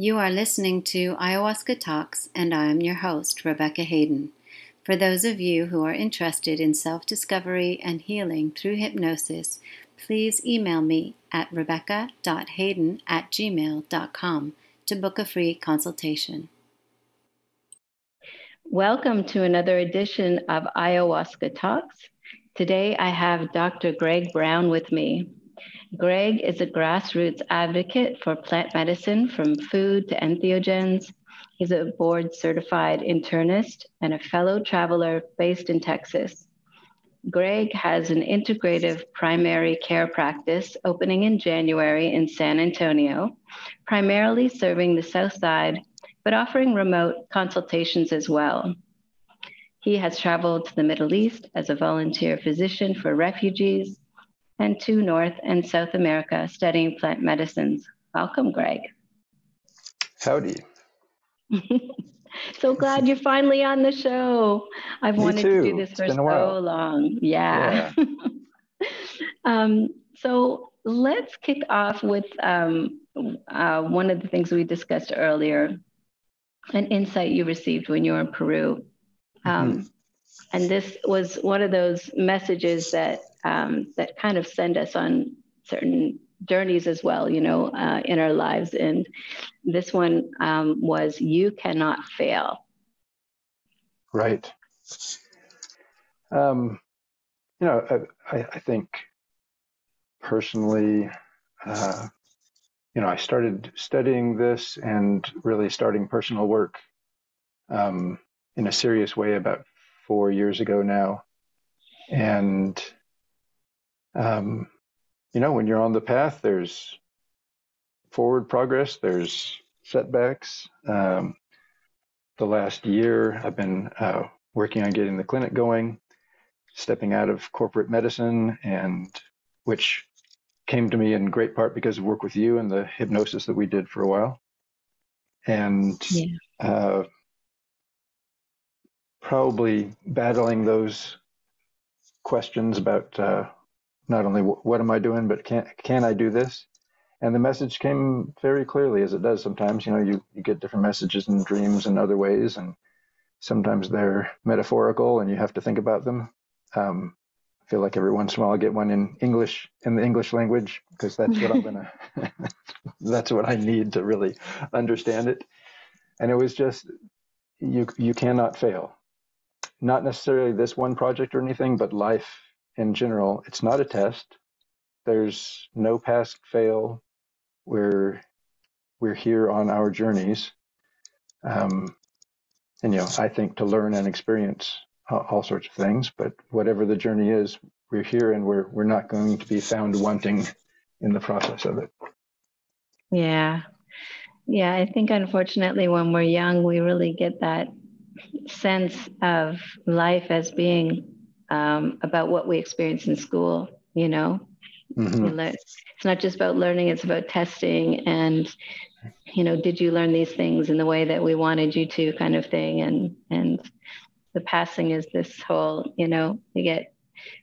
You are listening to Ayahuasca Talks, and I am your host, Rebecca Hayden. For those of you who are interested in self discovery and healing through hypnosis, please email me at rebecca.hayden at gmail.com to book a free consultation. Welcome to another edition of Ayahuasca Talks. Today I have Dr. Greg Brown with me. Greg is a grassroots advocate for plant medicine from food to entheogens. He's a board certified internist and a fellow traveler based in Texas. Greg has an integrative primary care practice opening in January in San Antonio, primarily serving the South Side, but offering remote consultations as well. He has traveled to the Middle East as a volunteer physician for refugees and to North and South America studying plant medicines. Welcome, Greg. Howdy. so glad you're finally on the show. I've Me wanted too. to do this It's for so long. Yeah. um, so let's kick off with um, uh, one of the things we discussed earlier an insight you received when you were in Peru. Um, Mhm. And this was one of those messages that um, that kind of send us on certain journeys as well, you know, uh, in our lives. And this one um, was, "You cannot fail." Right. Um, you know, I, I, think personally, uh, you know, I started studying this and really starting personal work um, in a serious way about four years ago now. And, um, you know, when you're on the path, there's forward progress, there's setbacks. Um, the last year, I've been uh, working on getting the clinic going, stepping out of corporate medicine, and which came to me in great part because of work with you and the hypnosis that we did for a while. And Yeah. uh, probably battling those questions about uh, not only what am I doing, but can can I do this? And the message came very clearly, as it does sometimes. You know, you, you get different messages in dreams and other ways, and sometimes they're metaphorical, and you have to think about them. Um, I feel like every once in a while I get one in English in the English language because that's what I'm gonna. that's what I need to really understand it. And it was just you you cannot fail. Not necessarily this one project or anything, but life in general. It's not a test. There's no pass fail. We're we're here on our journeys, um, and you know I think to learn and experience all, sorts of things. But whatever the journey is, we're here, and we're we're not going to be found wanting in the process of it. Yeah. Yeah. I think unfortunately, when we're young, we really get that sense of life as being um, about what we experience in school, you know? Mhm. You it's not just about learning, it's about testing and, you know, did you learn these things in the way that we wanted you to kind of thing. And, and the passing is this whole, you know, you get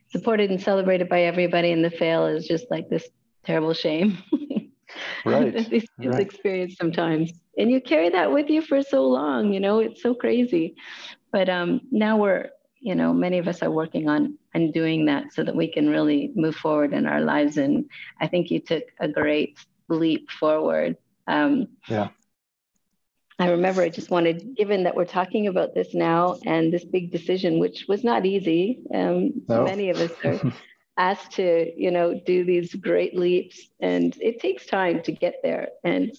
supported and celebrated by everybody and the fail is just like this terrible shame. Right, that these kids right. experience sometimes. And you carry that with you for so long, you know, it's so crazy. But um, now we're, you know, many of us are working on undoing that so that we can really move forward in our lives. And I think you took a great leap forward. Um, Yeah. I remember I just wanted, given that we're talking about this now and this big decision, which was not easy, um, No. many of us are asked to, you know, do these great leaps, and it takes time to get there. And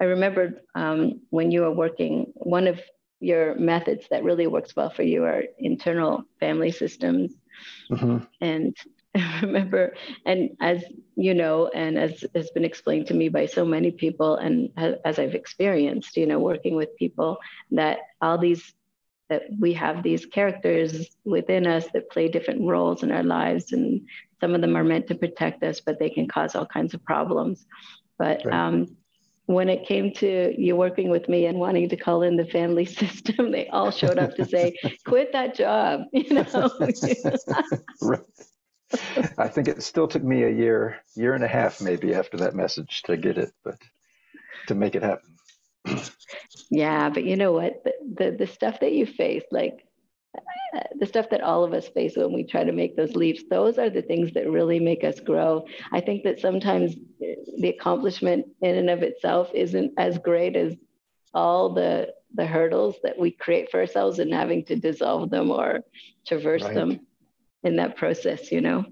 I remember um, when you were working, one of your methods that really works well for you are internal family systems. Mhm. And I remember, and as you know, and as has been explained to me by so many people, and as I've experienced, you know, working with people, that all these, that we have these characters within us that play different roles in our lives, and some of them are meant to protect us, but they can cause all kinds of problems. But Right. um, when it came to you working with me and wanting to call in the family system, they all showed up to say, "Quit that job," you know. right. I think it still took me a year, year and a half maybe after that message to get it, but to make it happen. Yeah, but you know what? The, the, the stuff that you face, like the stuff that all of us face when we try to make those leaps, those are the things that really make us grow. I think that sometimes the accomplishment in and of itself isn't as great as all the the hurdles that we create for ourselves and having to dissolve them or traverse right. them in that process, you know?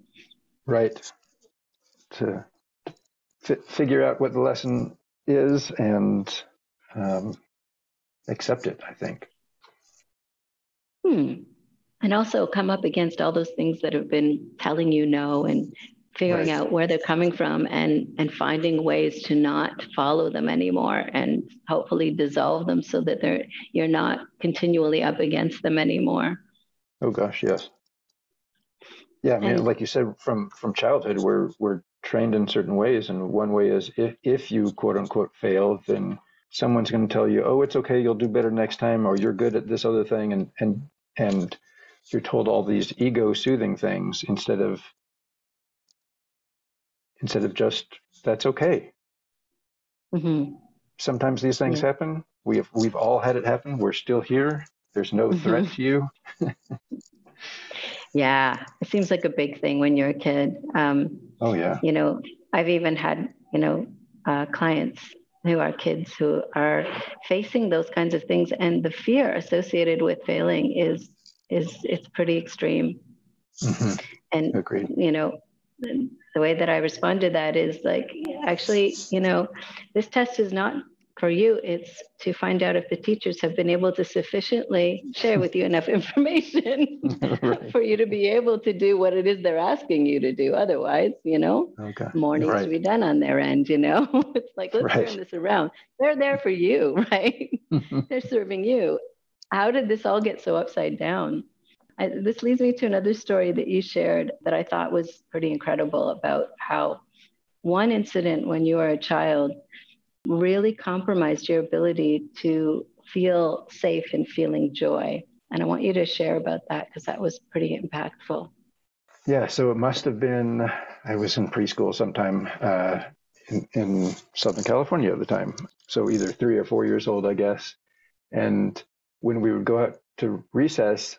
Right. To f- figure out what the lesson is and um, accept it, I think. Hmm. And also come up against all those things that have been telling you no and figuring right. out where they're coming from and and finding ways to not follow them anymore and hopefully dissolve them so that they're you're not continually up against them anymore. Oh gosh, yes. Yeah, I mean, and, like you said, from from childhood, we're we're trained in certain ways, and one way is if if you quote unquote fail, then someone's going to tell you, "Oh, it's okay, you'll do better next time," or "You're good at this other thing," and and and you're told all these ego soothing things instead of instead of just that's okay. Mm-hmm. Sometimes these things yeah. happen. We have we've all had it happen. We're still here. There's no mm-hmm. threat to you. yeah, it seems like a big thing when you're a kid. Um, oh yeah. You know, I've even had you know uh, clients who are kids who are facing those kinds of things, and the fear associated with failing is is it's pretty extreme. Mm-hmm. And Agreed. you know, the way that I respond to that is like, actually, you know, this test is not for you. It's to find out if the teachers have been able to sufficiently share with you enough information right. for you to be able to do what it is they're asking you to do. Otherwise, you know, okay. more needs right. to be done on their end. You know, it's like let's right. turn this around. They're there for you, right? they're serving you. How did this all get so upside down? I, this leads me to another story that you shared that I thought was pretty incredible about how one incident when you were a child really compromised your ability to feel safe and feeling joy. And I want you to share about that because that was pretty impactful. Yeah, so it must have been, I was in preschool sometime uh, in, in Southern California at the time. So either three or four years old, I guess. And when we would go out to recess,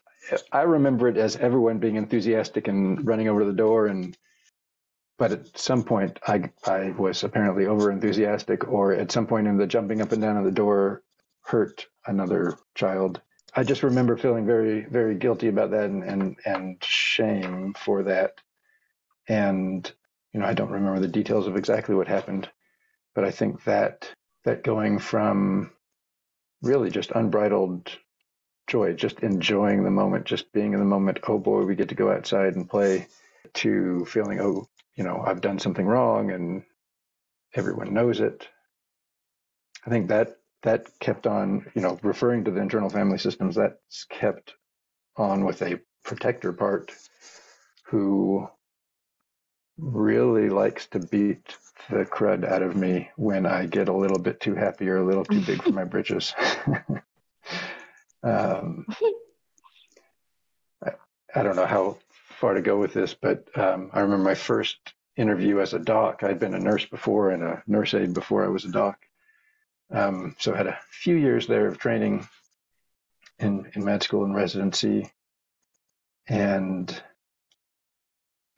I remember it as everyone being enthusiastic and running over the door and but at some point I I was apparently over enthusiastic or at some point in the jumping up and down on the door hurt another child. I just remember feeling very very guilty about that and and, and shame for that. And you know, I don't remember the details of exactly what happened, but I think that that going from really just unbridled joy, just enjoying the moment, just being in the moment. Oh boy, we get to go outside and play. To feeling, oh, you know, I've done something wrong and everyone knows it. I think that that kept on, you know, referring to the internal family systems, that's kept on with a protector part who really likes to beat the crud out of me when I get a little bit too happy or a little too big for my britches. Um, I, I, don't know how far to go with this, but um, I remember my first interview as a doc. I'd been a nurse before and a nurse aide before I was a doc. Um, so I had a few years there of training in, in med school and residency. And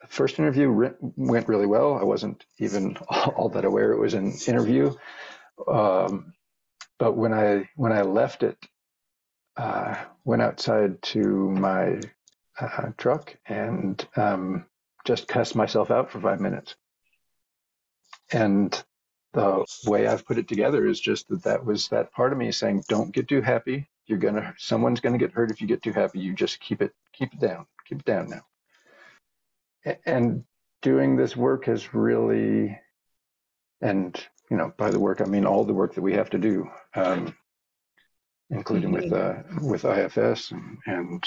the first interview re- went really well. I wasn't even all that aware it was an interview. Um, but when I when I left it, uh, went outside to my uh, truck and um, just cussed myself out for five minutes. And the way I've put it together is just that that was that part of me saying, "Don't get too happy. You're gonna, someone's gonna get hurt if you get too happy. You just keep it, keep it down, keep it down now." And doing this work has really, and you know, by the work I mean all the work that we have to do. Um, including with mm-hmm. uh, with IFS and, and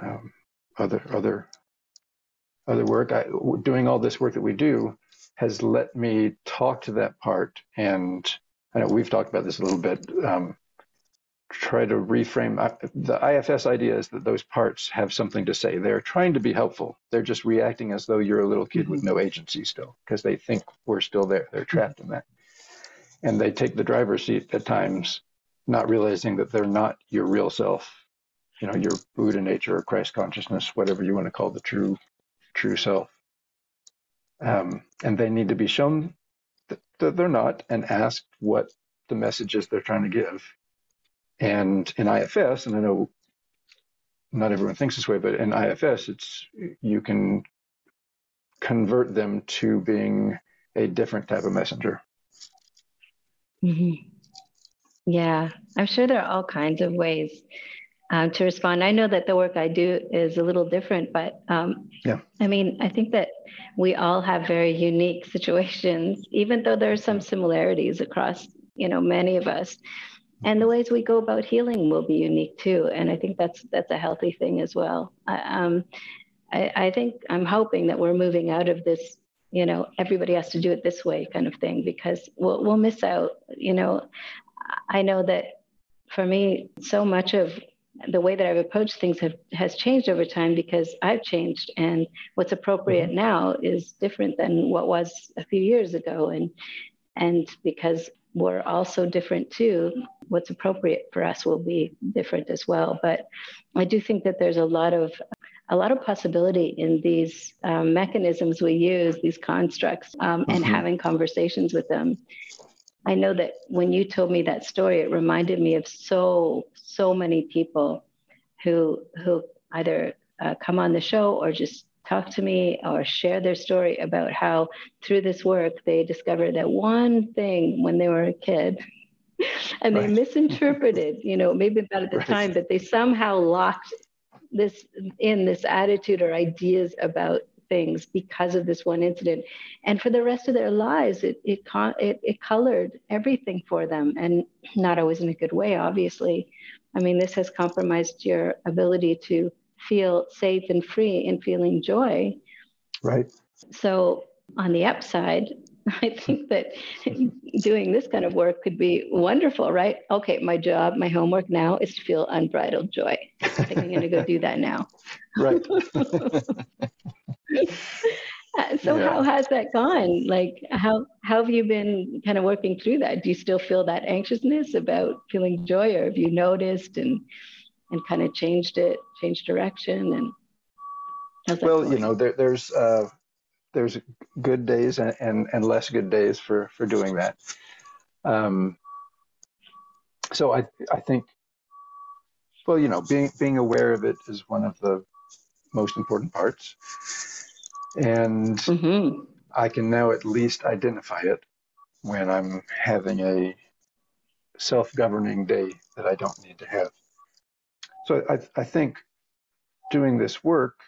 um, other other other work. I, doing all this work that we do has let me talk to that part, and I know we've talked about this a little bit. Um, try to reframe the IFS idea is that those parts have something to say. They're trying to be helpful. They're just reacting as though you're a little kid with mm-hmm. no agency still, because they think we're still there. They're trapped in that, and they take the driver's seat at times not realizing that they're not your real self, you know, your Buddha nature or Christ consciousness, whatever you want to call the true, true self. Um, and they need to be shown that they're not and asked what the messages they're trying to give. And in IFS, and I know not everyone thinks this way, but in IFS, it's you can convert them to being a different type of messenger. Mm-hmm. Yeah, I'm sure there are all kinds of ways um, to respond. I know that the work I do is a little different, but um, yeah, I mean, I think that we all have very unique situations, even though there are some similarities across, you know, many of us. And the ways we go about healing will be unique too. And I think that's that's a healthy thing as well. I, um, I, I think I'm hoping that we're moving out of this you know everybody has to do it this way kind of thing because we'll, we'll miss out you know I know that for me, so much of the way that I've approached things have, has changed over time because I've changed, and what's appropriate mm-hmm. now is different than what was a few years ago, and and because we're all so different too, what's appropriate for us will be different as well. But I do think that there's a lot of a lot of possibility in these um, mechanisms we use, these constructs, um, mm-hmm. and having conversations with them. I know that when you told me that story, it reminded me of so so many people who who either uh, come on the show or just talk to me or share their story about how through this work they discovered that one thing when they were a kid and they right. misinterpreted you know maybe about at the right. time but they somehow locked this in this attitude or ideas about things because of this one incident. And for the rest of their lives, it, it, it, it colored everything for them and not always in a good way, obviously. I mean, this has compromised your ability to feel safe and free in feeling joy. Right. So, on the upside, I think that doing this kind of work could be wonderful, right? Okay, my job, my homework now is to feel unbridled joy. I think I'm going to go do that now. Right. so yeah. how has that gone like how how have you been kind of working through that do you still feel that anxiousness about feeling joy or have you noticed and and kind of changed it changed direction and well going? you know there, there's uh there's good days and, and, and less good days for for doing that um so i i think well you know being being aware of it is one of the most important parts and mm-hmm. I can now at least identify it when I'm having a self governing day that I don't need to have. So I, I think doing this work,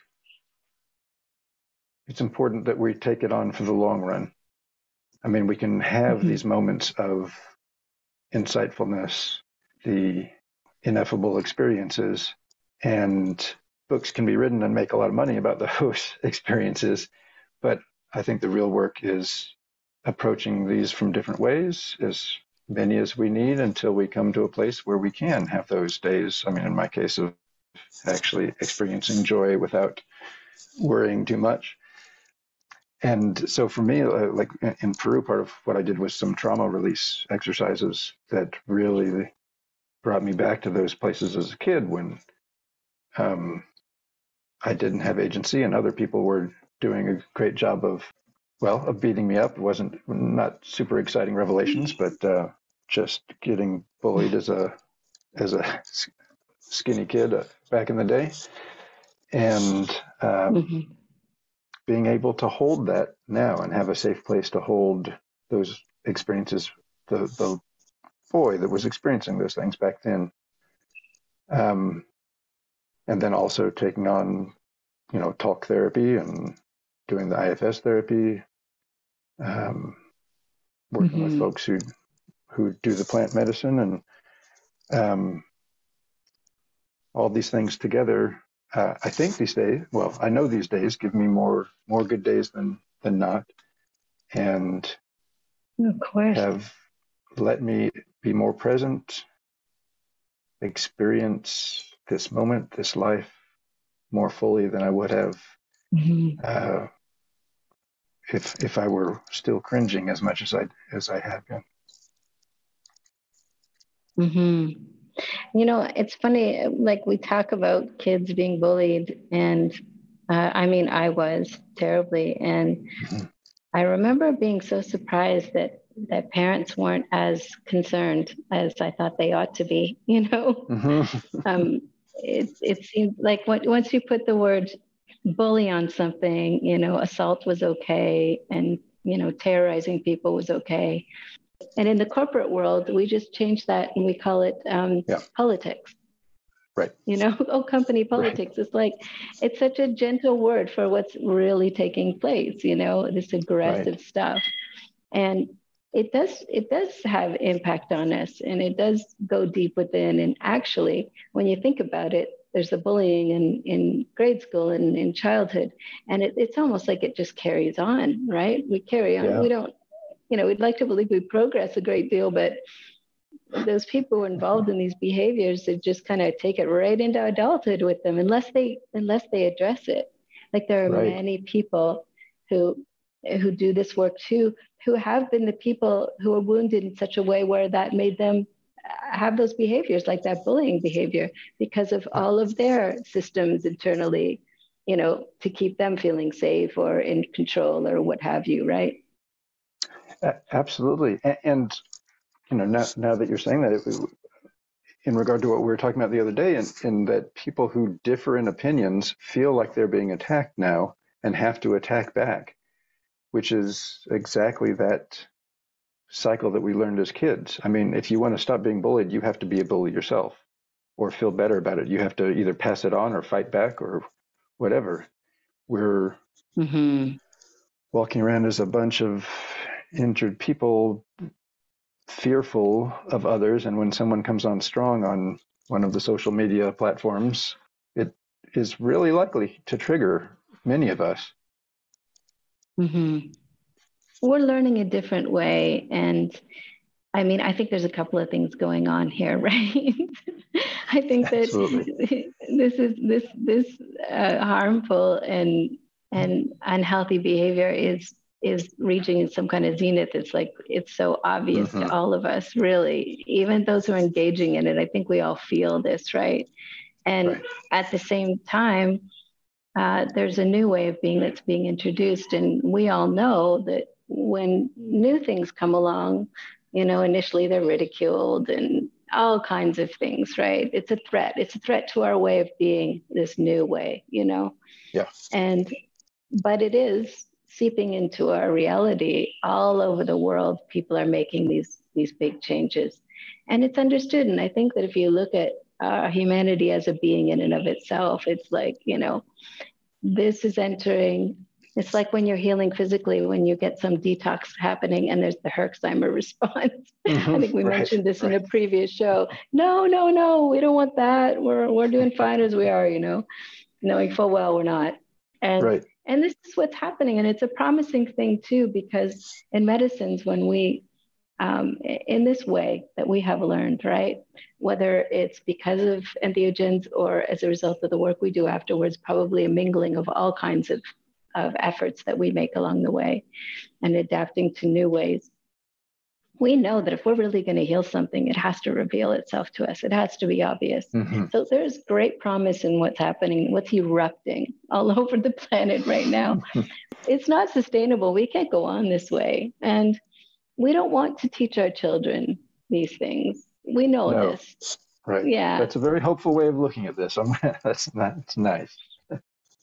it's important that we take it on for the long run. I mean, we can have mm-hmm. these moments of insightfulness, the ineffable experiences, and books can be written and make a lot of money about those experiences. But I think the real work is approaching these from different ways, as many as we need, until we come to a place where we can have those days. I mean, in my case of actually experiencing joy without worrying too much. And so for me, uh, like in Peru, part of what I did was some trauma release exercises that really brought me back to those places as a kid when um, I didn't have agency, and other people were doing a great job of, well, of beating me up. It wasn't not super exciting revelations, but uh, just getting bullied as a as a skinny kid uh, back in the day, and um, mm-hmm. being able to hold that now and have a safe place to hold those experiences. The the boy that was experiencing those things back then. Um, and then also taking on, you know, talk therapy and doing the IFS therapy, um, working mm-hmm. with folks who who do the plant medicine and um, all these things together. Uh, I think these days, well, I know these days give me more more good days than than not, and of course. have let me be more present, experience this moment, this life, more fully than I would have mm-hmm. uh, if if I were still cringing as much as I as I had been. Mm-hmm. You know, it's funny, like we talk about kids being bullied, and uh, I mean, I was terribly. And mm-hmm. I remember being so surprised that that parents weren't as concerned as I thought they ought to be. You know, mm-hmm. um, it it seemed like once you put the word bully on something, you know, assault was okay, and you know, terrorizing people was okay. And in the corporate world, we just changed that and we call it um, yeah. politics. Right. You know, oh, company politics. Right. It's like, it's such a gentle word for what's really taking place, you know, this aggressive right. stuff. And it does it does have impact on us and it does go deep within and actually when you think about it there's the bullying in, in grade school and in childhood and it, it's almost like it just carries on right we carry on yeah. we don't you know we'd like to believe we progress a great deal but those people involved in these behaviors they just kind of take it right into adulthood with them unless they unless they address it like there are right. many people who who do this work too who have been the people who are wounded in such a way where that made them have those behaviors like that bullying behavior because of all of their systems internally you know to keep them feeling safe or in control or what have you right? Absolutely. And you know, now, now that you're saying that, it, in regard to what we were talking about the other day, in, in that people who differ in opinions feel like they're being attacked now and have to attack back, which is exactly that cycle that we learned as kids. I mean, if you want to stop being bullied, you have to be a bully yourself or feel better about it. You have to either pass it on or fight back or whatever. We're mm-hmm. walking around as a bunch of injured people fearful of others. And when someone comes on strong on one of the social media platforms, it is really likely to trigger many of us. Mm-hmm. We're learning a different way. And I mean, I think there's a couple of things going on here, right? I think that Absolutely. this is this this uh, harmful and and unhealthy behavior is is reaching some kind of zenith it's like it's so obvious mm-hmm. to all of us really even those who are engaging in it i think we all feel this right and right. at the same time uh, there's a new way of being that's being introduced. And we all know that when new things come along you know initially they're ridiculed and all kinds of things right? It's a threat. It's a threat to our way of being this new way you know? Yeah and but it is seeping into our reality. All over the world people are making these these big changes. And it's understood. And i think that if you look at uh, humanity as a being in and of itself it's like you know this is entering it's like when you're healing physically when you get some detox happening and there's the herxheimer response mm-hmm. i think we right, mentioned this right. in a previous show no no no we don't want that we're, we're doing fine as we are you know knowing full well we're not and right. And this is what's happening. And it's a promising thing, too, because in medicines, when we, um, in this way that we have learned, right, whether it's because of entheogens or as a result of the work we do afterwards, probably a mingling of all kinds of, of efforts that we make along the way and adapting to new ways we know that if we're really going to heal something, it has to reveal itself to us. It has to be obvious. Mm-hmm. So there's great promise in what's happening, what's erupting all over the planet right now. it's not sustainable. We can't go on this way. And we don't want to teach our children these things. We know no. this. Right. Yeah. That's a very hopeful way of looking at this. that's, that's nice.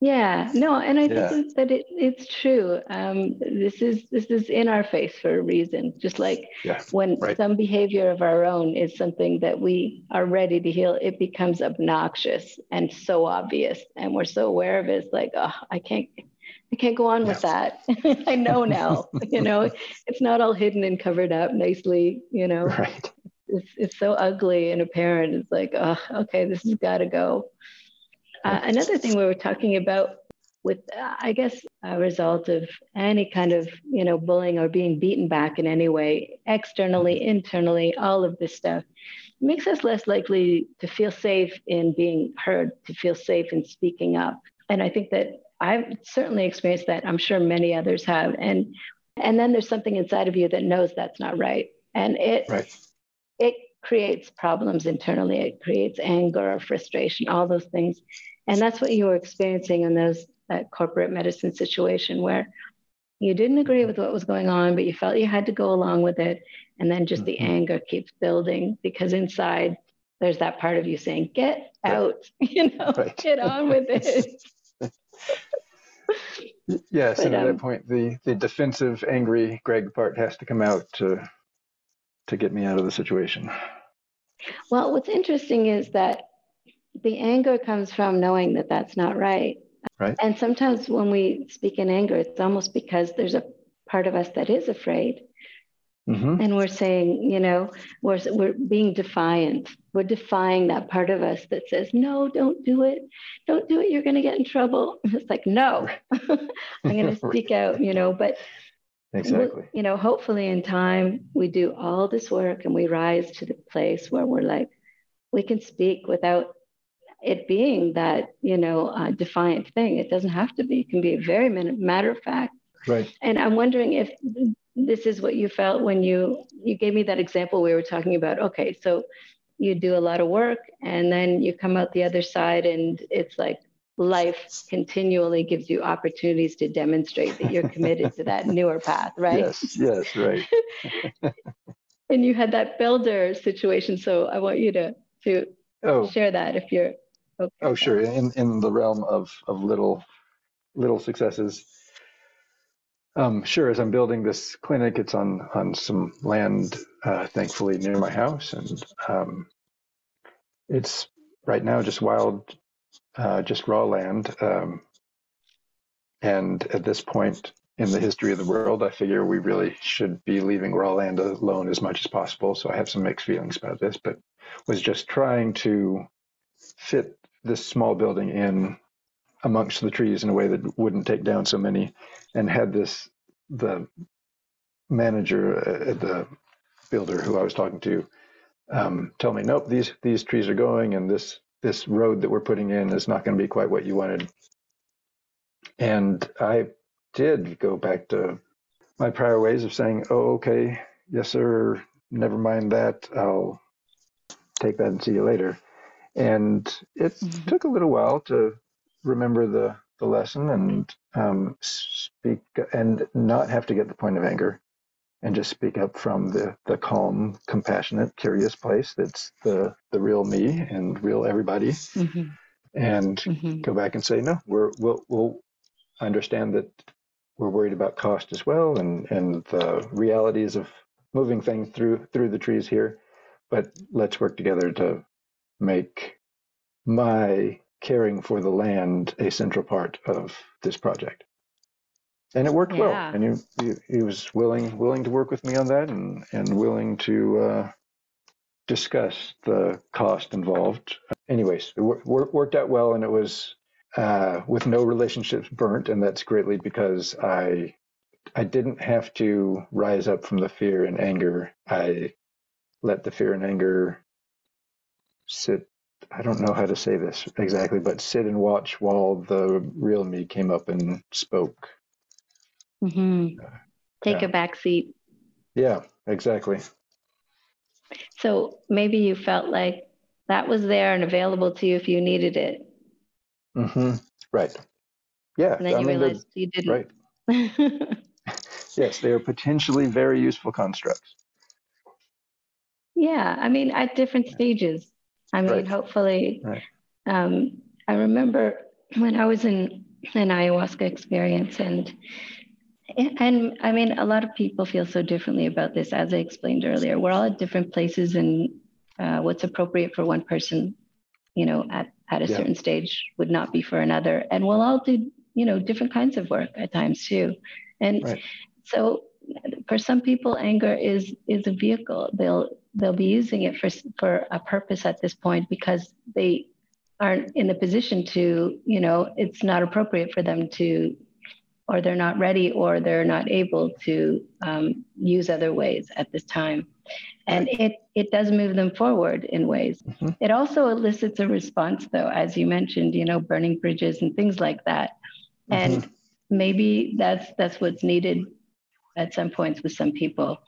Yeah, no, and I yeah. think that it, it's true. Um, this is this is in our face for a reason. Just like yeah, when right. some behavior of our own is something that we are ready to heal, it becomes obnoxious and so obvious, and we're so aware of it. It's like, oh, I can't, I can't go on with that. I know now. you know, it's not all hidden and covered up nicely. You know, right. it's it's so ugly and apparent. It's like, oh, okay, this has got to go. Uh, another thing we were talking about with, uh, I guess, a result of any kind of, you know, bullying or being beaten back in any way, externally, internally, all of this stuff makes us less likely to feel safe in being heard, to feel safe in speaking up. And I think that I've certainly experienced that. I'm sure many others have. And and then there's something inside of you that knows that's not right. And it right. it creates problems internally. It creates anger or frustration, all those things. And that's what you were experiencing in those that corporate medicine situation where you didn't agree with what was going on, but you felt you had to go along with it. And then just mm-hmm. the anger keeps building because inside there's that part of you saying, get out, you know, right. get on with it. Yes, but, and at um, that point, the the defensive, angry Greg part has to come out to to get me out of the situation. Well, what's interesting is that the anger comes from knowing that that's not right. Right. And sometimes when we speak in anger, it's almost because there's a part of us that is afraid. Mm-hmm. And we're saying, you know, we're, we're being defiant. We're defying that part of us that says, no, don't do it. Don't do it. You're going to get in trouble. It's like, no, I'm going to speak out, you know, but exactly, you know, hopefully in time we do all this work and we rise to the place where we're like, we can speak without it being that, you know, uh, defiant thing. It doesn't have to be, it can be a very matter of fact. Right. And I'm wondering if this is what you felt when you you gave me that example we were talking about okay so you do a lot of work and then you come out the other side and it's like life continually gives you opportunities to demonstrate that you're committed to that newer path right? Yes yes right. And you had that builder situation so i want you to to oh. share that if you're okay oh sure. in in the realm of of little little successes um, sure. As I'm building this clinic, it's on on some land, uh, thankfully near my house, and um, it's right now just wild, uh, just raw land. Um, and at this point in the history of the world, I figure we really should be leaving raw land alone as much as possible. So I have some mixed feelings about this, but was just trying to fit this small building in amongst the trees in a way that wouldn't take down so many and had this the manager uh, the builder who I was talking to um, tell me nope these these trees are going and this this road that we're putting in is not going to be quite what you wanted and I did go back to my prior ways of saying oh okay yes sir never mind that I'll take that and see you later and it mm-hmm. took a little while to remember the the lesson and um, speak and not have to get the point of anger and just speak up from the the calm compassionate curious place that's the the real me and real everybody mm-hmm. and mm-hmm. go back and say no we're we'll, we'll understand that we're worried about cost as well and and the realities of moving things through through the trees here but let's work together to make my caring for the land a central part of this project. And it worked yeah. well. And he, he, he, was willing willing to work with me on that and, and willing to uh, discuss the cost involved. Anyways, it wor- worked out well and it was uh, with no relationships burnt. And that's greatly because I I didn't have to rise up from the fear and anger. I let the fear and anger sit I don't know how to say this exactly, but sit and watch while the real me came up and spoke. Mm-hmm. Uh, Take yeah. a back seat. Yeah, exactly. So maybe you felt like that was there and available to you if you needed it. Mm-hmm. Right. Yeah. And then I you mean, realized you didn't. Right. yes, they are potentially very useful constructs. Yeah, I mean, at different stages. I mean, right. hopefully, right. Um, I remember when I was in an ayahuasca experience, and and I mean, a lot of people feel so differently about this. As I explained earlier, we're all at different places, and uh, what's appropriate for one person, you know, at at a yeah. certain stage would not be for another, and we'll all do, you know, different kinds of work at times too, and right. so for some people, anger is is a vehicle. They'll they'll be using it for for a purpose at this point because they aren't in the position to, you know, it's not appropriate for them to, or they're not ready, or they're not able to um, use other ways at this time, and it it does move them forward in ways. Mm-hmm. It also elicits a response, though, as you mentioned, you know, burning bridges and things like that, mm-hmm. and maybe that's that's what's needed at some points with some people.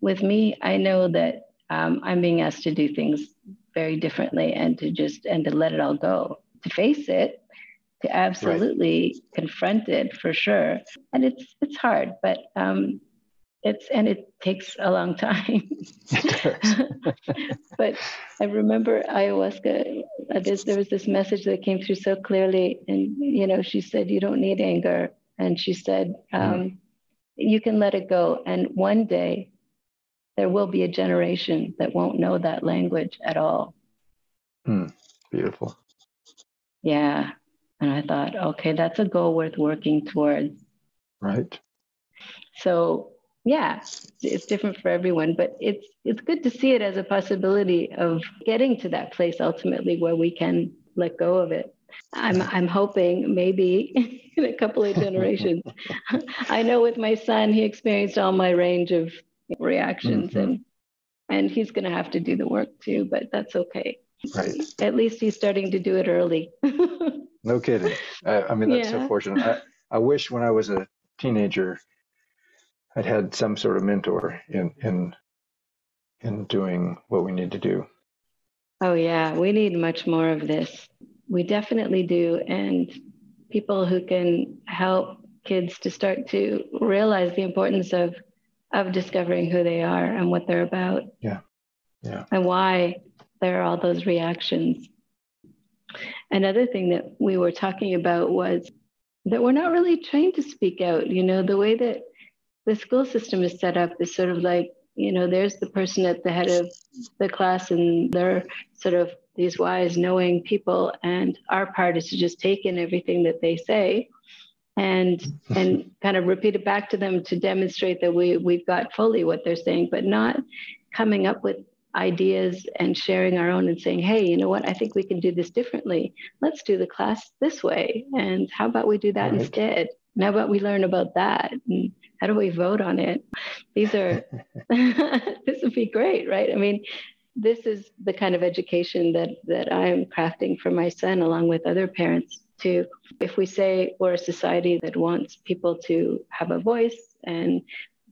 With me, I know that um, I'm being asked to do things very differently and to just and to let it all go, to face it, to absolutely right. confront it for sure. And it's it's hard, but um, it's and it takes a long time. but I remember ayahuasca. Uh, there was this message that came through so clearly, and you know, she said, "You don't need anger," and she said, um, mm. "You can let it go." And one day, there will be a generation that won't know that language at all. Mm. Beautiful. Yeah, and I thought, okay, that's a goal worth working towards. Right. So yeah, it's different for everyone, but it's it's good to see it as a possibility of getting to that place ultimately where we can let go of it. I'm I'm hoping maybe in a couple of generations. I know with my son, he experienced all my range of reactions, mm-hmm. and and he's going to have to do the work too. But that's okay. Right. At least he's starting to do it early. no kidding. I, I mean, that's yeah. so fortunate. I, I wish when I was a teenager I'd had some sort of mentor in in in doing what we need to do. Oh yeah, we need much more of this. We definitely do, and people who can help kids to start to realize the importance of of discovering who they are and what they're about. Yeah, yeah, and why there are all those reactions. Another thing that we were talking about was that we're not really trained to speak out. You know, the way that the school system is set up is sort of like you know there's the person at the head of the class and they're sort of these wise knowing people and our part is to just take in everything that they say and and kind of repeat it back to them to demonstrate that we we've got fully what they're saying but not coming up with ideas and sharing our own and saying hey you know what? I think we can do this differently. Let's do the class this way. And how about we do that right. instead? Now about we learn about that? And how do we vote on it? These are this would be great right? I mean this is the kind of education that that i'm crafting for my son along with other parents too if we say we're a society that wants people to have a voice and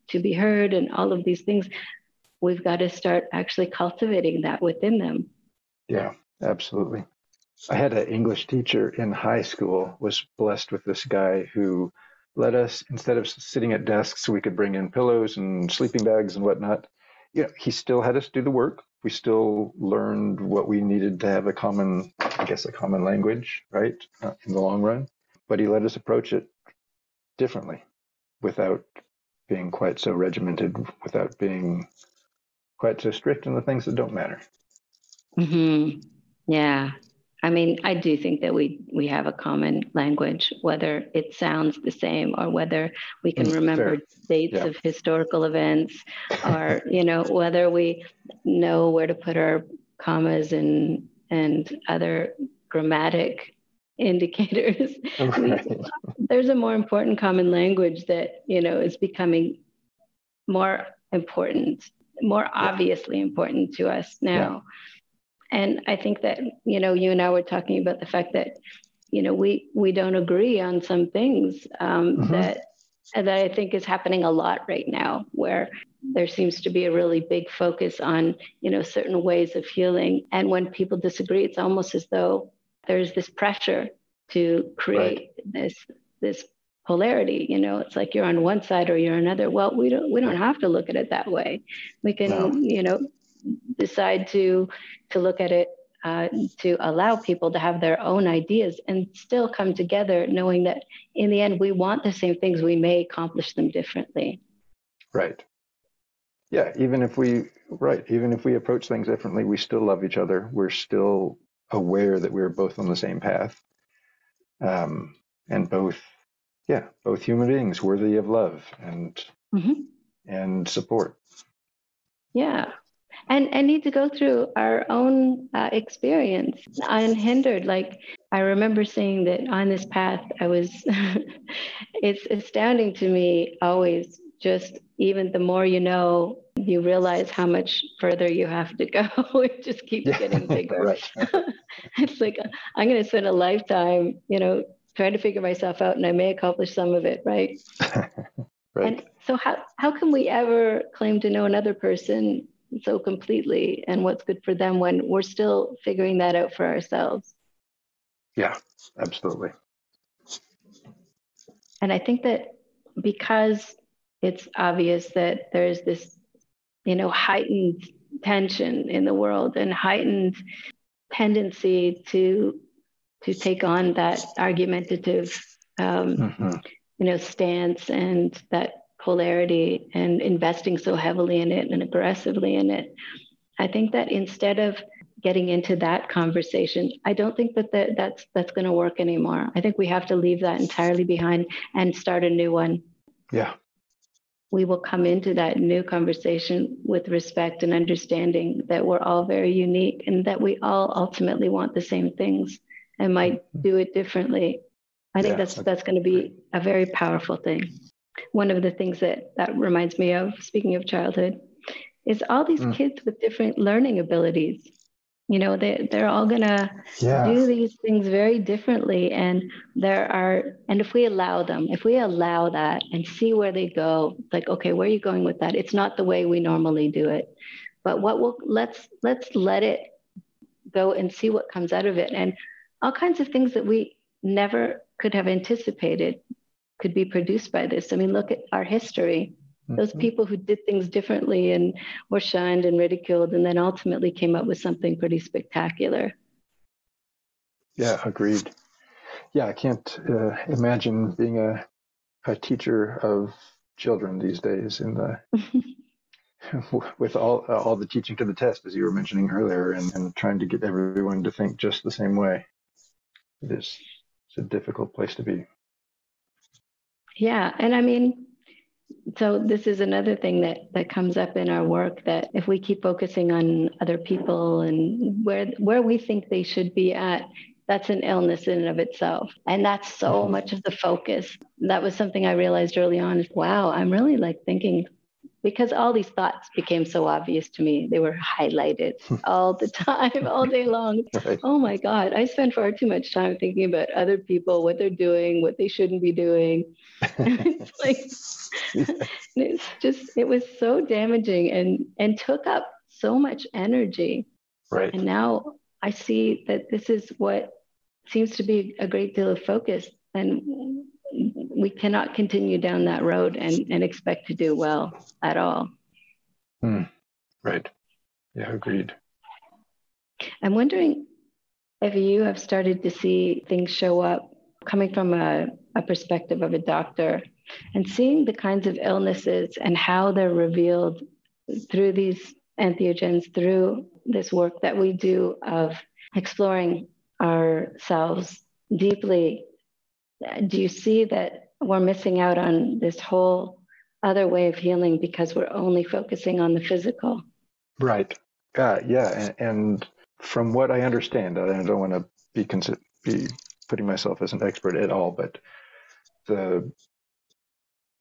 to be heard and all of these things we've got to start actually cultivating that within them yeah absolutely I had an English teacher in high school was blessed with this guy who let us instead of sitting at desks we could bring in pillows and sleeping bags and whatnot. You know, he still had us do the work. We still learned what we needed to have a common, I guess, a common language, right, uh, in the long run. But he let us approach it differently, without being quite so regimented, without being quite so strict in the things that don't matter. Mm-hmm. Yeah. I mean, I do think that we we have a common language, whether it sounds the same or whether we can remember Fair. dates yeah. of historical events, or you know whether we know where to put our commas and and other grammatic indicators. Right. There's a more important common language that you know is becoming more important, more yeah. obviously important to us now. Yeah and I think that, you know, you and I were talking about the fact that, you know, we we don't agree on some things um, mm-hmm. that that I think is happening a lot right now, where there seems to be a really big focus on, you know, certain ways of healing. And when people disagree, it's almost as though there's this pressure to create right. this this polarity you know it's like you're on one side or you're another well we don't we don't have to look at it that way we can no. you know decide to to look at it uh, to allow people to have their own ideas and still come together, knowing that in the end we want the same things, we may accomplish them differently. Right. Yeah. Even if we right, even if we approach things differently, we still love each other. We're still aware that we're both on the same path, um, and both, yeah, both human beings worthy of love and mm-hmm. and support. Yeah, and and need to go through our own uh, experience unhindered. Like i remember saying that on this path i was it's astounding to me always just even the more you know you realize how much further you have to go. It just keeps yeah. getting bigger. it's like i'm going to spend a lifetime you know trying to figure myself out and i may accomplish some of it right? Right. And so how, how can we ever claim to know another person so completely and what's good for them when we're still figuring that out for ourselves. Yeah, absolutely. And I think that because it's obvious that there's this, you know, heightened tension in the world and heightened tendency to to take on that argumentative um, mm-hmm. you know stance and that polarity and investing so heavily in it and aggressively in it i think that instead of getting into that conversation i don't think that, that that's that's going to work anymore i think we have to leave that entirely behind and start a new one yeah we will come into that new conversation with respect and understanding that we're all very unique and that we all ultimately want the same things and might mm-hmm. do it differently. I think yeah. that's that's going to be a very powerful thing. One of the things that that reminds me of, speaking of childhood, is all these mm. kids with different learning abilities. You know, they they're all gonna yeah. do these things very differently, and there are, and if we allow them, if we allow that and see where they go, like, okay, where are you going with that? It's not the way we normally do it, but what will let's let's let it go and see what comes out of it, and all kinds of things that we never could have anticipated could be produced by this. I mean, look at our history. Mm-hmm. Those people who did things differently and were shunned and ridiculed, and then ultimately came up with something pretty spectacular. Yeah, agreed. Yeah, I can't uh, imagine being a, a teacher of children these days in the with all uh, all the teaching to the test, as you were mentioning earlier, and, and trying to get everyone to think just the same way it is it's a difficult place to be. Yeah, and I mean, so this is another thing that that comes up in our work that if we keep focusing on other people and where where we think they should be at that's an illness in and of itself and that's so mm-hmm. much of the focus that was something i realized early on is wow i'm really like thinking because all these thoughts became so obvious to me. They were highlighted all the time, all day long. Right. Oh my God, I spend far too much time thinking about other people, what they're doing, what they shouldn't be doing. it's like, it's just, it was so damaging and, and took up so much energy. Right. And now I see that this is what seems to be a great deal of focus. And we cannot continue down that road and, and expect to do well at all. Hmm. Right. Yeah, agreed. I'm wondering if you have started to see things show up coming from a, a perspective of a doctor and seeing the kinds of illnesses and how they're revealed through these entheogens, through this work that we do of exploring ourselves deeply. Do you see that we're missing out on this whole other way of healing because we're only focusing on the physical. Right. Uh, yeah. And, and, from what I understand, I don't want to be, consi- be putting myself as an expert at all, but the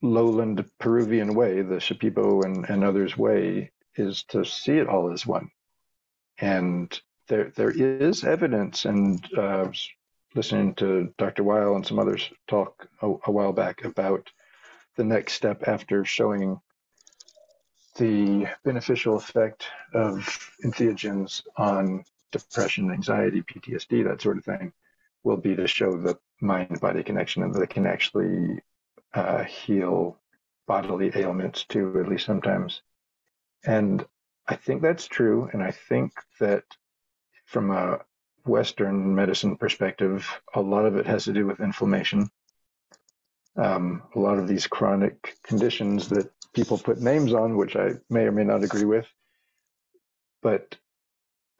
lowland Peruvian way, the Shipibo and, and others' way, is to see it all as one. And there there is evidence, and uh, listening to Dr. Weil and some others talk a, a while back about the next step after showing the beneficial effect of entheogens on depression, anxiety, PTSD, that sort of thing, will be to show the mind body connection and that it can actually uh, heal bodily ailments too, at least sometimes. And I think that's true. And I think that from a Western medicine perspective, a lot of it has to do with inflammation. Um, a lot of these chronic conditions that people put names on, which I may or may not agree with, but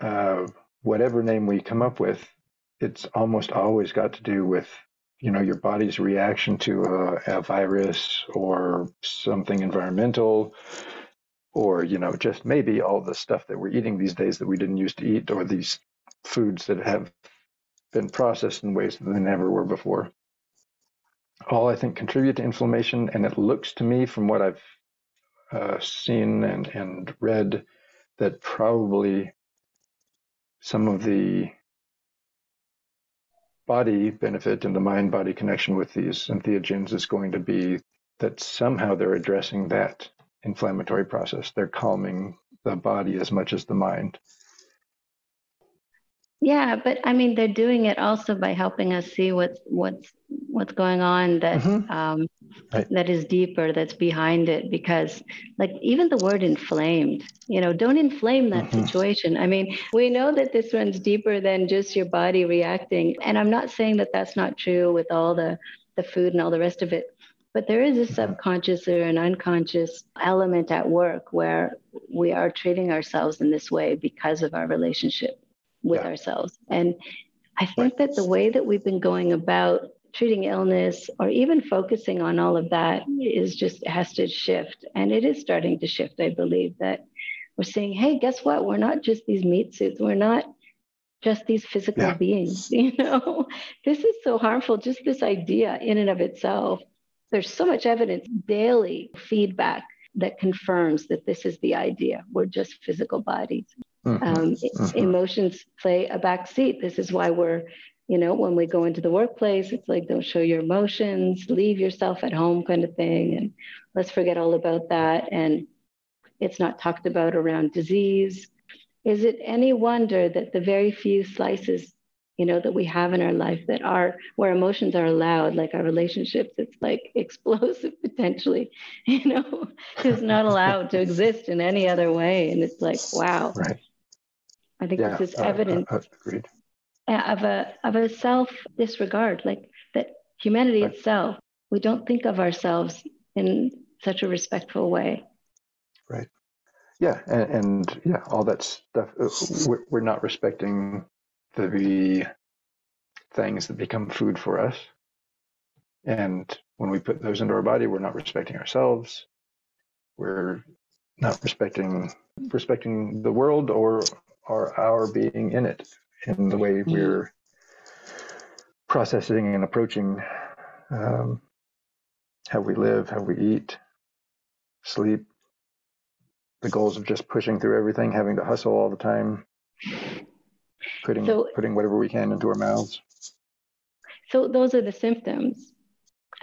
uh, whatever name we come up with, it's almost always got to do with you know your body's reaction to a, a virus or something environmental or you know just maybe all the stuff that we're eating these days that we didn't used to eat or these foods that have been processed in ways that they never were before. All I think contribute to inflammation, and it looks to me from what I've uh, seen and, and read that probably some of the body benefit and the mind body connection with these entheogens is going to be that somehow they're addressing that inflammatory process. They're calming the body as much as the mind. Yeah, but I mean, they're doing it also by helping us see what's what's what's going on that mm-hmm. um, right. that is deeper, that's behind it. Because, like, even the word inflamed, you know, don't inflame that mm-hmm. situation. I mean, we know that this runs deeper than just your body reacting, and I'm not saying that that's not true with all the the food and all the rest of it. But there is a mm-hmm. subconscious or an unconscious element at work where we are treating ourselves in this way because of our relationship with yeah. ourselves. And I think that the way that we've been going about treating illness or even focusing on all of that is just has to shift. And it is starting to shift, I believe, that we're saying, hey, guess what? We're not just these meat suits. We're not just these physical yeah. beings. You know, this is so harmful, just this idea in and of itself. There's so much evidence, daily feedback that confirms that this is the idea. We're just physical bodies. Mm-hmm. Um, mm-hmm. Emotions play a back seat. This is why we're, you know, when we go into the workplace, it's like, don't show your emotions, leave yourself at home kind of thing. And let's forget all about that. And it's not talked about around disease. Is it any wonder that the very few slices you know that we have in our life that are where emotions are allowed like our relationships it's like explosive potentially you know is not allowed to exist in any other way and it's like wow right I think yeah, this is evidence uh, uh, of a of a self disregard, like that humanity right. itself. We don't think of ourselves in such a respectful way. Right. Yeah, and, and yeah, all that stuff. Uh, we're, we're not respecting the things that become food for us, and when we put those into our body, we're not respecting ourselves. We're not respecting respecting the world or are our being in it, in the way mm-hmm. we're processing and approaching um, how we live, how we eat, sleep, the goals of just pushing through everything, having to hustle all the time, putting so, putting whatever we can into our mouths. So those are the symptoms.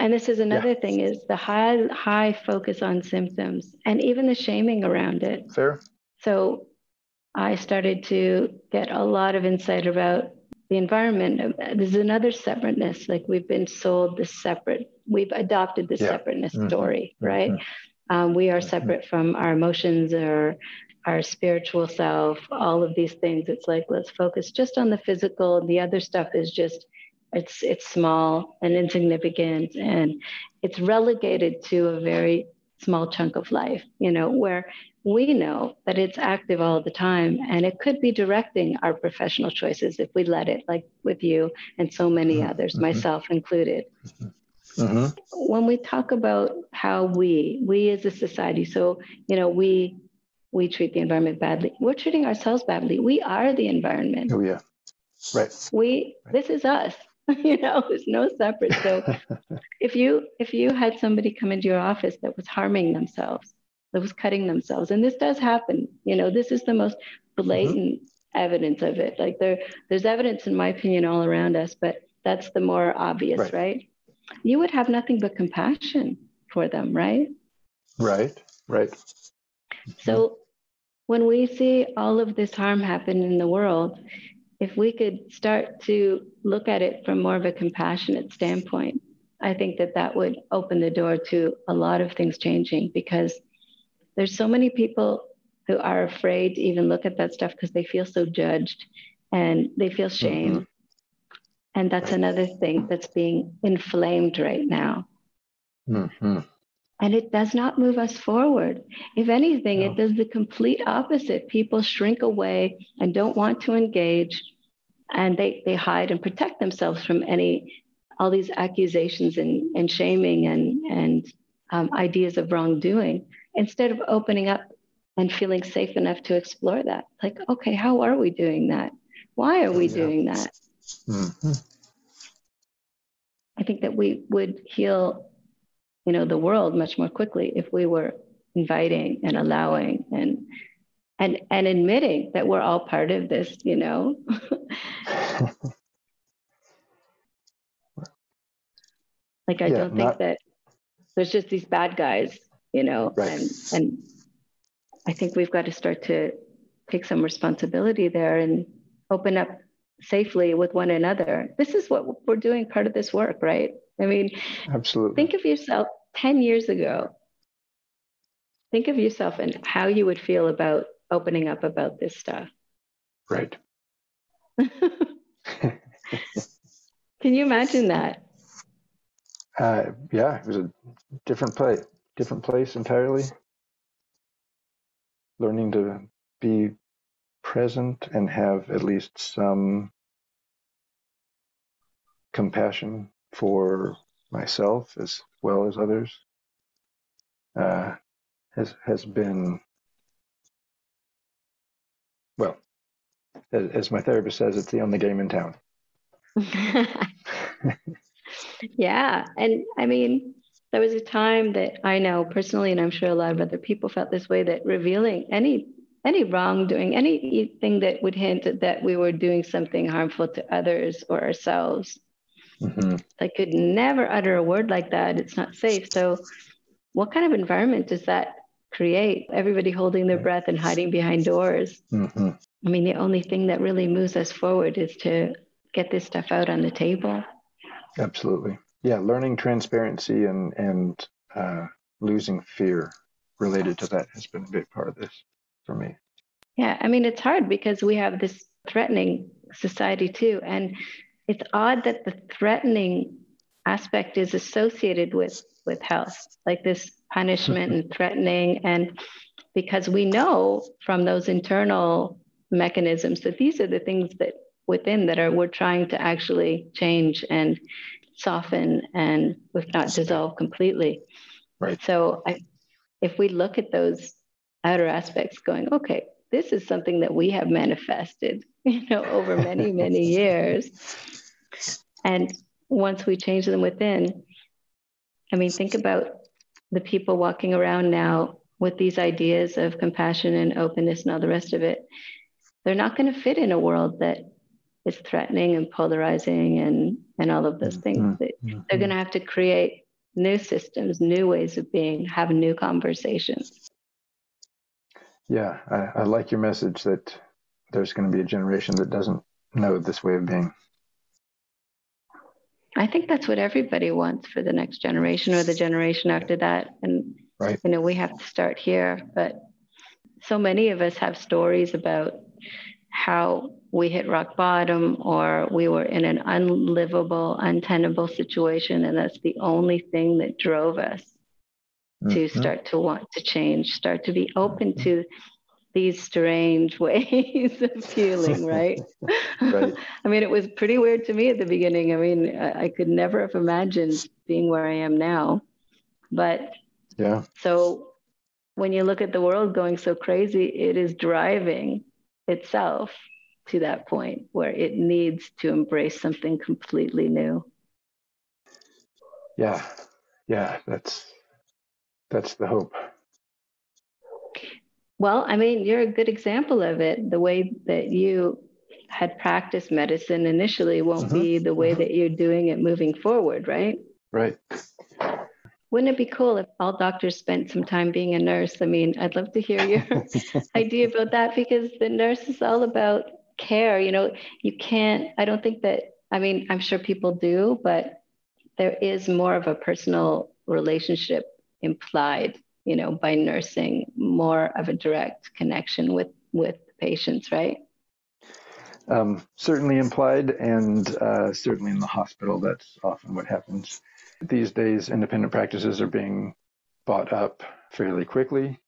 And this is another yeah. thing is the high high focus on symptoms and even the shaming around it. Fair. So I started to get a lot of insight about the environment. There's another separateness. Like we've been sold this separate, we've adopted this yeah. separateness mm-hmm. story, right? Mm-hmm. Um, we are mm-hmm. separate mm-hmm. from our emotions or our spiritual self, all of these things. It's like, let's focus just on the physical. The other stuff is just, it's, it's small and insignificant and it's relegated to a very small chunk of life, you know, where we know that it's active all the time and it could be directing our professional choices if we let it, like with you and so many mm-hmm. others, mm-hmm. myself included. Mm-hmm. mm-hmm. When we talk about how we, we as a society, so, you know, we, we treat the environment badly. We're treating ourselves badly. We are the environment. Oh yeah. Right. We, right. this is us. you know there's no separate so if you if you had somebody come into your office that was harming themselves that was cutting themselves. And this does happen you know this is the most blatant mm-hmm. evidence of it. Like there there's evidence in my opinion all around us but that's the more obvious right, right? you would have nothing but compassion for them right? Right right. So when we see all of this harm happen in the world if we could start to look at it from more of a compassionate standpoint i think that that would open the door to a lot of things changing because there's so many people who are afraid to even look at that stuff because they feel so judged and they feel shame. Mm-hmm. And that's another thing that's being inflamed right now. Mm-hmm. And it does not move us forward. If anything, no. it does the complete opposite. People shrink away and don't want to engage, and they, they hide and protect themselves from any all these accusations and, and shaming and, and um, ideas of wrongdoing instead of opening up and feeling safe enough to explore that like okay how are we doing that why are we yeah. doing that mm-hmm. i think that we would heal you know the world much more quickly if we were inviting and allowing and and and admitting that we're all part of this you know like i yeah, don't think not... that there's just these bad guys you know, right. and and I think we've got to start to take some responsibility there and open up safely with one another. This is what we're doing part of this work, right? I mean, absolutely. Think of yourself 10 years ago. Think of yourself and how you would feel about opening up about this stuff. Right. Can you imagine that? Uh, yeah, it was a different place, different place entirely. Learning to be present and have at least some compassion for myself as well as others uh, has has been well as, as my therapist says it's the only game in town yeah and i mean there was a time that i know personally and i'm sure a lot of other people felt this way that revealing any any wrongdoing anything that would hint that we were doing something harmful to others or ourselves. Mm-hmm. i could never utter a word like that. It's not safe. So what kind of environment does that create? Everybody holding their breath and hiding behind doors. Mm-hmm. i mean the only thing that really moves us forward is to get this stuff out on the table. Absolutely yeah learning transparency and and uh, losing fear related to that has been a big part of this for me. Yeah i mean it's hard because we have this threatening society too and it's odd that the threatening aspect is associated with with health like this punishment and threatening and because we know from those internal mechanisms that these are the things that within that are we're trying to actually change and soften and if not dissolve completely. Right. So I, if we look at those outer aspects going okay this is something that we have manifested you know over many many years. And once we change them within i mean think about the people walking around now with these ideas of compassion and openness and all the rest of it. They're not going to fit in a world that is threatening and polarizing and and all of those mm, things. Mm-hmm. They're going to have to create new systems, new ways of being, have new conversations. Yeah, I, I like your message that there's going to be a generation that doesn't know this way of being. I think that's what everybody wants for the next generation or the generation after that. And right. you know, we have to start here. But so many of us have stories about how we hit rock bottom or we were in an unlivable, untenable situation. And that's the only thing that drove us mm-hmm. to start to want to change, start to be open to these strange ways of feeling, right? right. I mean, it was pretty weird to me at the beginning. I mean, I, I could never have imagined being where I am now. But yeah. So when you look at the world going so crazy, it is driving itself to that point where it needs to embrace something completely new. Yeah. Yeah, that's that's the hope. Well, I mean, you're a good example of it. The way that you had practiced medicine initially won't mm-hmm. be the way mm-hmm. that you're doing it moving forward, right? Right. Wouldn't it be cool if all doctors spent some time being a nurse? I mean, I'd love to hear your idea about that because the nurse is all about care. You know, you can't, I don't think that, I mean, I'm sure people do, but there is more of a personal relationship implied, you know, by nursing, more of a direct connection with, with patients, right? Um, certainly implied, and uh, certainly in the hospital, that's often what happens. These days, independent practices are being bought up fairly quickly.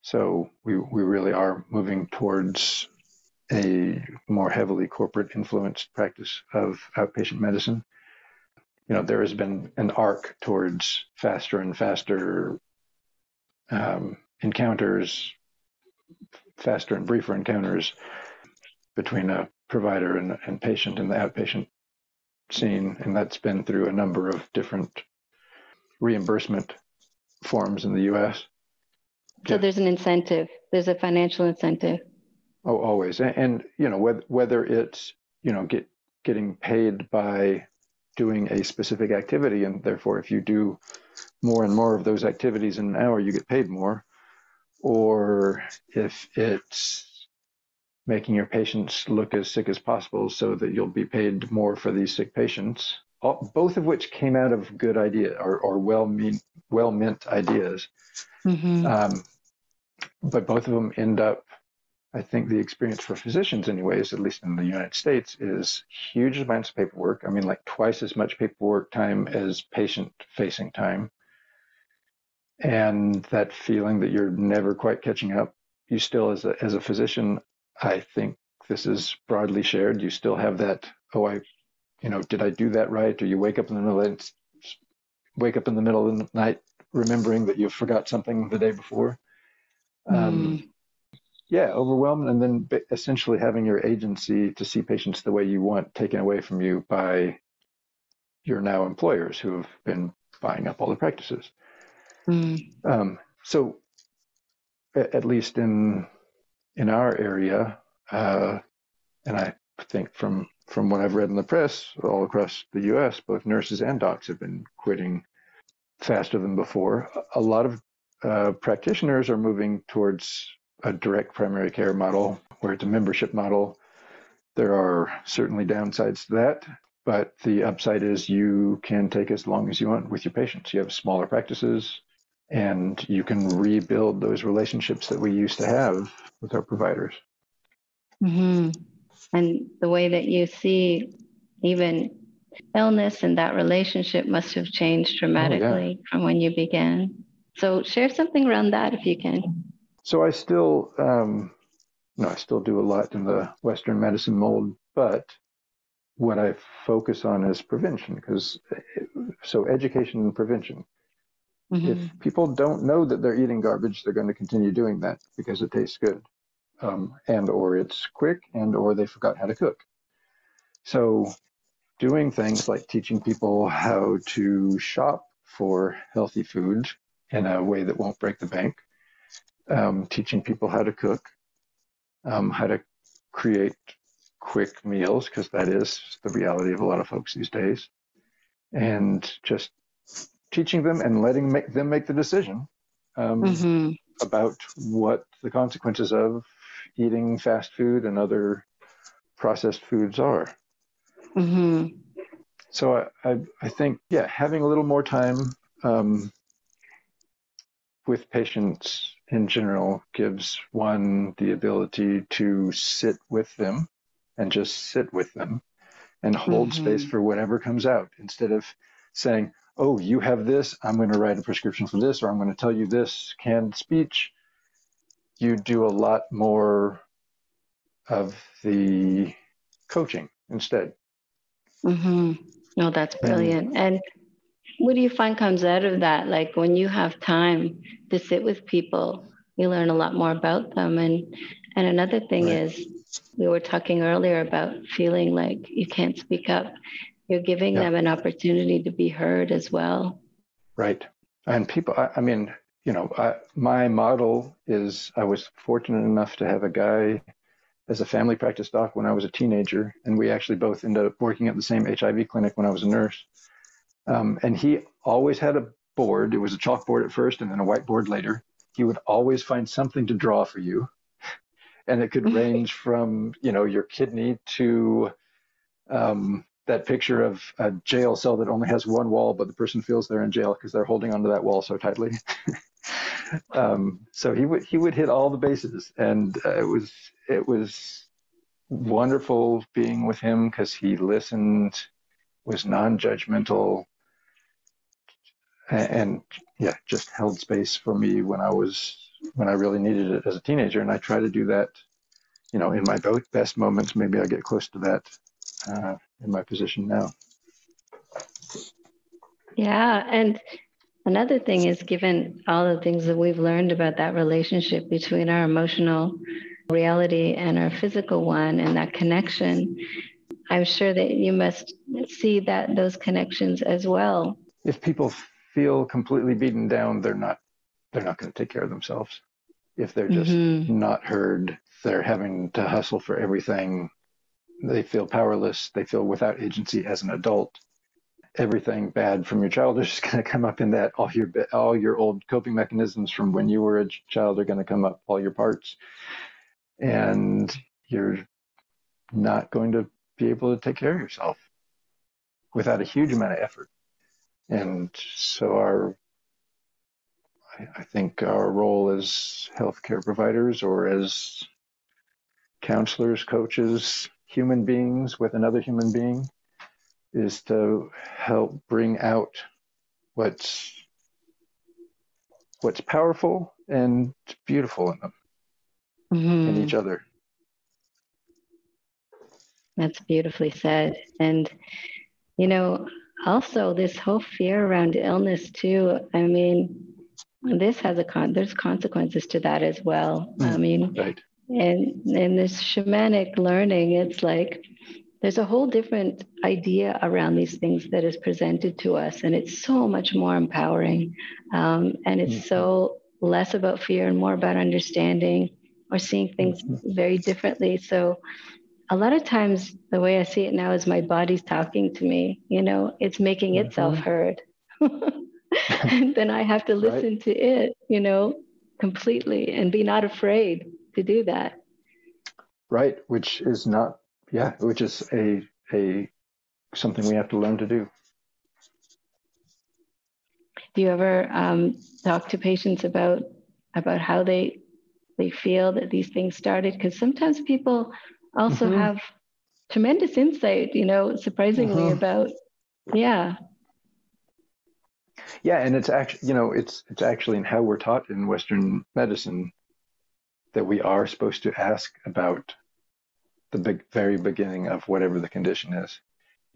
So we, we really are moving towards a more heavily corporate influenced practice of outpatient medicine. You know, there has been an arc towards faster and faster um, encounters, faster and briefer encounters between a provider and, and patient in the outpatient scene. And that's been through a number of different reimbursement forms in the US. So yeah. there's an incentive, there's a financial incentive. Oh, always, and, and you know whether whether it's you know get getting paid by doing a specific activity, and therefore if you do more and more of those activities in an hour, you get paid more, or if it's making your patients look as sick as possible so that you'll be paid more for these sick patients, all, both of which came out of good idea or, or well mean well meant ideas. Mm-hmm. Um, but both of them end up I think the experience for physicians, anyways, at least in the United States, is huge amounts of paperwork. I mean, like twice as much paperwork time as patient facing time. And that feeling that you're never quite catching up. You still, as a, as a physician, I think this is broadly shared. You still have that, oh, I, you know, did I do that right? Or you wake up in the middle of the, wake up in the middle of the night remembering that you forgot something the day before. Um, mm yeah, overwhelmed, and then essentially having your agency to see patients the way you want taken away from you by your now employers who have been buying up all the practices. Mm. Um, so, at least in in our area, uh, and I think from from what I've read in the press all across the U.S., both nurses and docs have been quitting faster than before. A lot of uh, practitioners are moving towards a direct primary care model where it's a membership model. There are certainly downsides to that, but the upside is you can take as long as you want with your patients. You have smaller practices and you can rebuild those relationships that we used to have with our providers. Mm-hmm. And the way that you see even illness and that relationship must have changed dramatically oh, yeah. from when you began. So share something around that if you can. So I still, um, no, I still do a lot in the Western medicine mold, but what I focus on is prevention because so education and prevention. Mm-hmm. If people don't know that they're eating garbage, they're going to continue doing that because it tastes good, um, and or it's quick, and or they forgot how to cook. So, doing things like teaching people how to shop for healthy food in a way that won't break the bank, um, teaching people how to cook, um, how to create quick meals, because that is the reality of a lot of folks these days, and just teaching them and letting make them make the decision um, mm-hmm. about what the consequences of eating fast food and other processed foods are. Mm-hmm. So I, I, I, think, yeah, having a little more time um, with patients in general gives one the ability to sit with them and just sit with them and hold mm-hmm. space for whatever comes out instead of saying, Oh, you have this, I'm going to write a prescription for this, or I'm going to tell you this canned speech. You do a lot more of the coaching instead. Mm-hmm. No, that's brilliant. And, and what do you find comes out of that? Like when you have time to sit with people, you learn a lot more about them. And and another thing right. is we were talking earlier about feeling like you can't speak up. You're giving yeah. them an opportunity to be heard as well. Right. And people, I, I mean, you know, I, my model is I was fortunate enough to have a guy as a family practice doc when I was a teenager, and we actually both ended up working at the same HIV clinic when I was a nurse. Um, and he always had a board. It was a chalkboard at first and then a whiteboard later. He would always find something to draw for you. And it could range from, you know, your kidney to um, that picture of a jail cell that only has one wall, but the person feels they're in jail because they're holding onto that wall so tightly. um, so he would he would hit all the bases, and uh, it was it was wonderful being with him because he listened, was non-judgmental, and yeah, just held space for me when I was when I really needed it as a teenager, and I try to do that. You know, in my best moments, maybe I get close to that uh, in my position now. Yeah, and another thing is, given all the things that we've learned about that relationship between our emotional reality and our physical one, and that connection, I'm sure that you must see that those connections as well. If people feel completely beaten down, they're not they're not going to take care of themselves. If they're just mm-hmm. not heard, they're having to hustle for everything. They feel powerless. They feel without agency as an adult. everything bad from your childhood is going to come up in that. All your all your old coping mechanisms from when you were a child are going to come up. All your parts, and you're not going to be able to take care of yourself without a huge amount of effort. And so our I think our role as healthcare providers or as counselors, coaches, human beings with another human being is to help bring out what's what's powerful and beautiful in them mm-hmm. in each other that's beautifully said and you know also this whole fear around illness too i mean this has a con there's consequences to that as well mm, i mean right. and in this shamanic learning it's like there's a whole different idea around these things that is presented to us and it's so much more empowering um, and it's mm-hmm. so less about fear and more about understanding or seeing things mm-hmm. very differently so a lot of times the way i see it now is my body's talking to me you know it's making mm-hmm. itself heard and then i have to listen right. to it you know completely and be not afraid to do that right which is not yeah, which is a a something we have to learn to do. Do you ever um, talk to patients about about how they they feel that these things started? Because sometimes people also mm-hmm. have tremendous insight, you know, surprisingly mm-hmm. about yeah. Yeah, and it's actually you know it's it's actually in how we're taught in Western medicine that we are supposed to ask about the big, very beginning of whatever the condition is.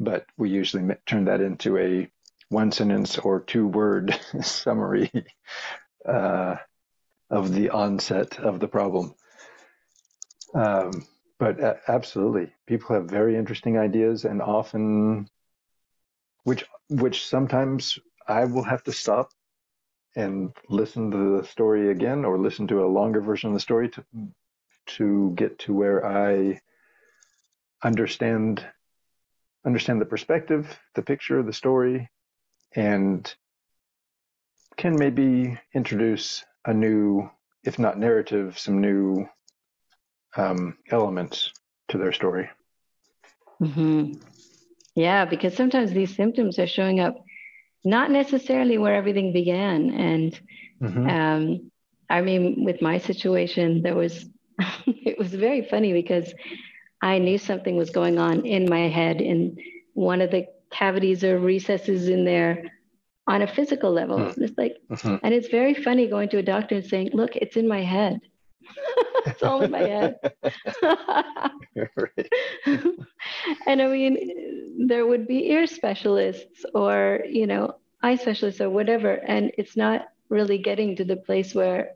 But we usually turn that into a one sentence or two word summary uh, of the onset of the problem. Um, but uh, absolutely, people have very interesting ideas, and often, which which sometimes I will have to stop and listen to the story again, or listen to a longer version of the story to to get to where I understand understand the perspective, the picture, the story, and can maybe introduce a new, if not narrative, some new um, elements to their story. Mm-hmm. Yeah, because sometimes these symptoms are showing up not necessarily where everything began. And mm-hmm. um, I mean, with my situation, there was, it was very funny because I knew something was going on in my head in one of the cavities or recesses in there on a physical level. Mm. It's like, mm-hmm. and it's very funny going to a doctor and saying, "Look, it's in my head. it's all in my head." and I mean, there would be ear specialists or you know eye specialists or whatever, and it's not really getting to the place where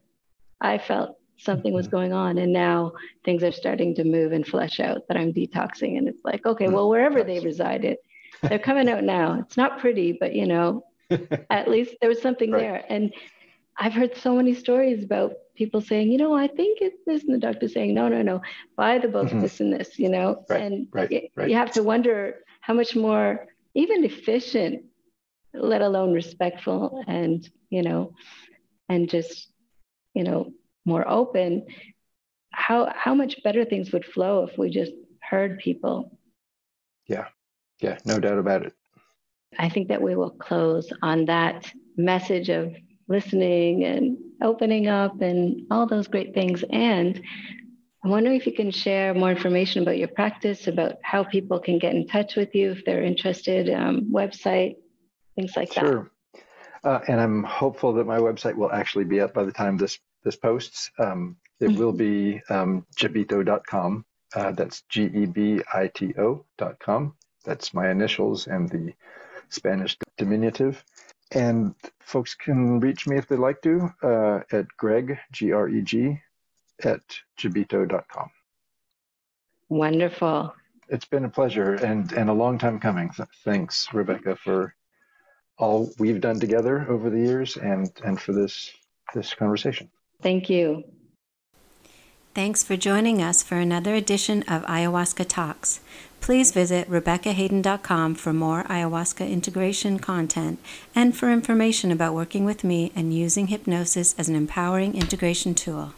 I felt something was mm-hmm. going on and now things are starting to move and flesh out that i'm detoxing and it's like okay well wherever they resided they're coming out now it's not pretty but you know at least there was something right. there and i've heard so many stories about people saying you know i think it's this and the doctor saying no no no by the book mm-hmm. this and this you know right. and right. Right. you have to wonder how much more even efficient let alone respectful and you know and just you know more open, how how much better things would flow if we just heard people. Yeah, yeah, no doubt about it. I think that we will close on that message of listening and opening up and all those great things. And I'm wondering if you can share more information about your practice, about how people can get in touch with you if they're interested, um, website, things like sure. that. Sure. Uh, and I'm hopeful that my website will actually be up by the time this this posts. Um, it will be um, gebito.com. Uh, that's G E B I T O.com. That's my initials and the Spanish diminutive. And folks can reach me if they'd like to uh, at Greg, G R E G, at gebito.com. Wonderful. It's been a pleasure and, and a long time coming. Thanks, Rebecca, for all we've done together over the years and, and for this this conversation. Thank you. Thanks for joining us for another edition of Ayahuasca Talks. Please visit RebeccaHayden.com for more ayahuasca integration content and for information about working with me and using hypnosis as an empowering integration tool.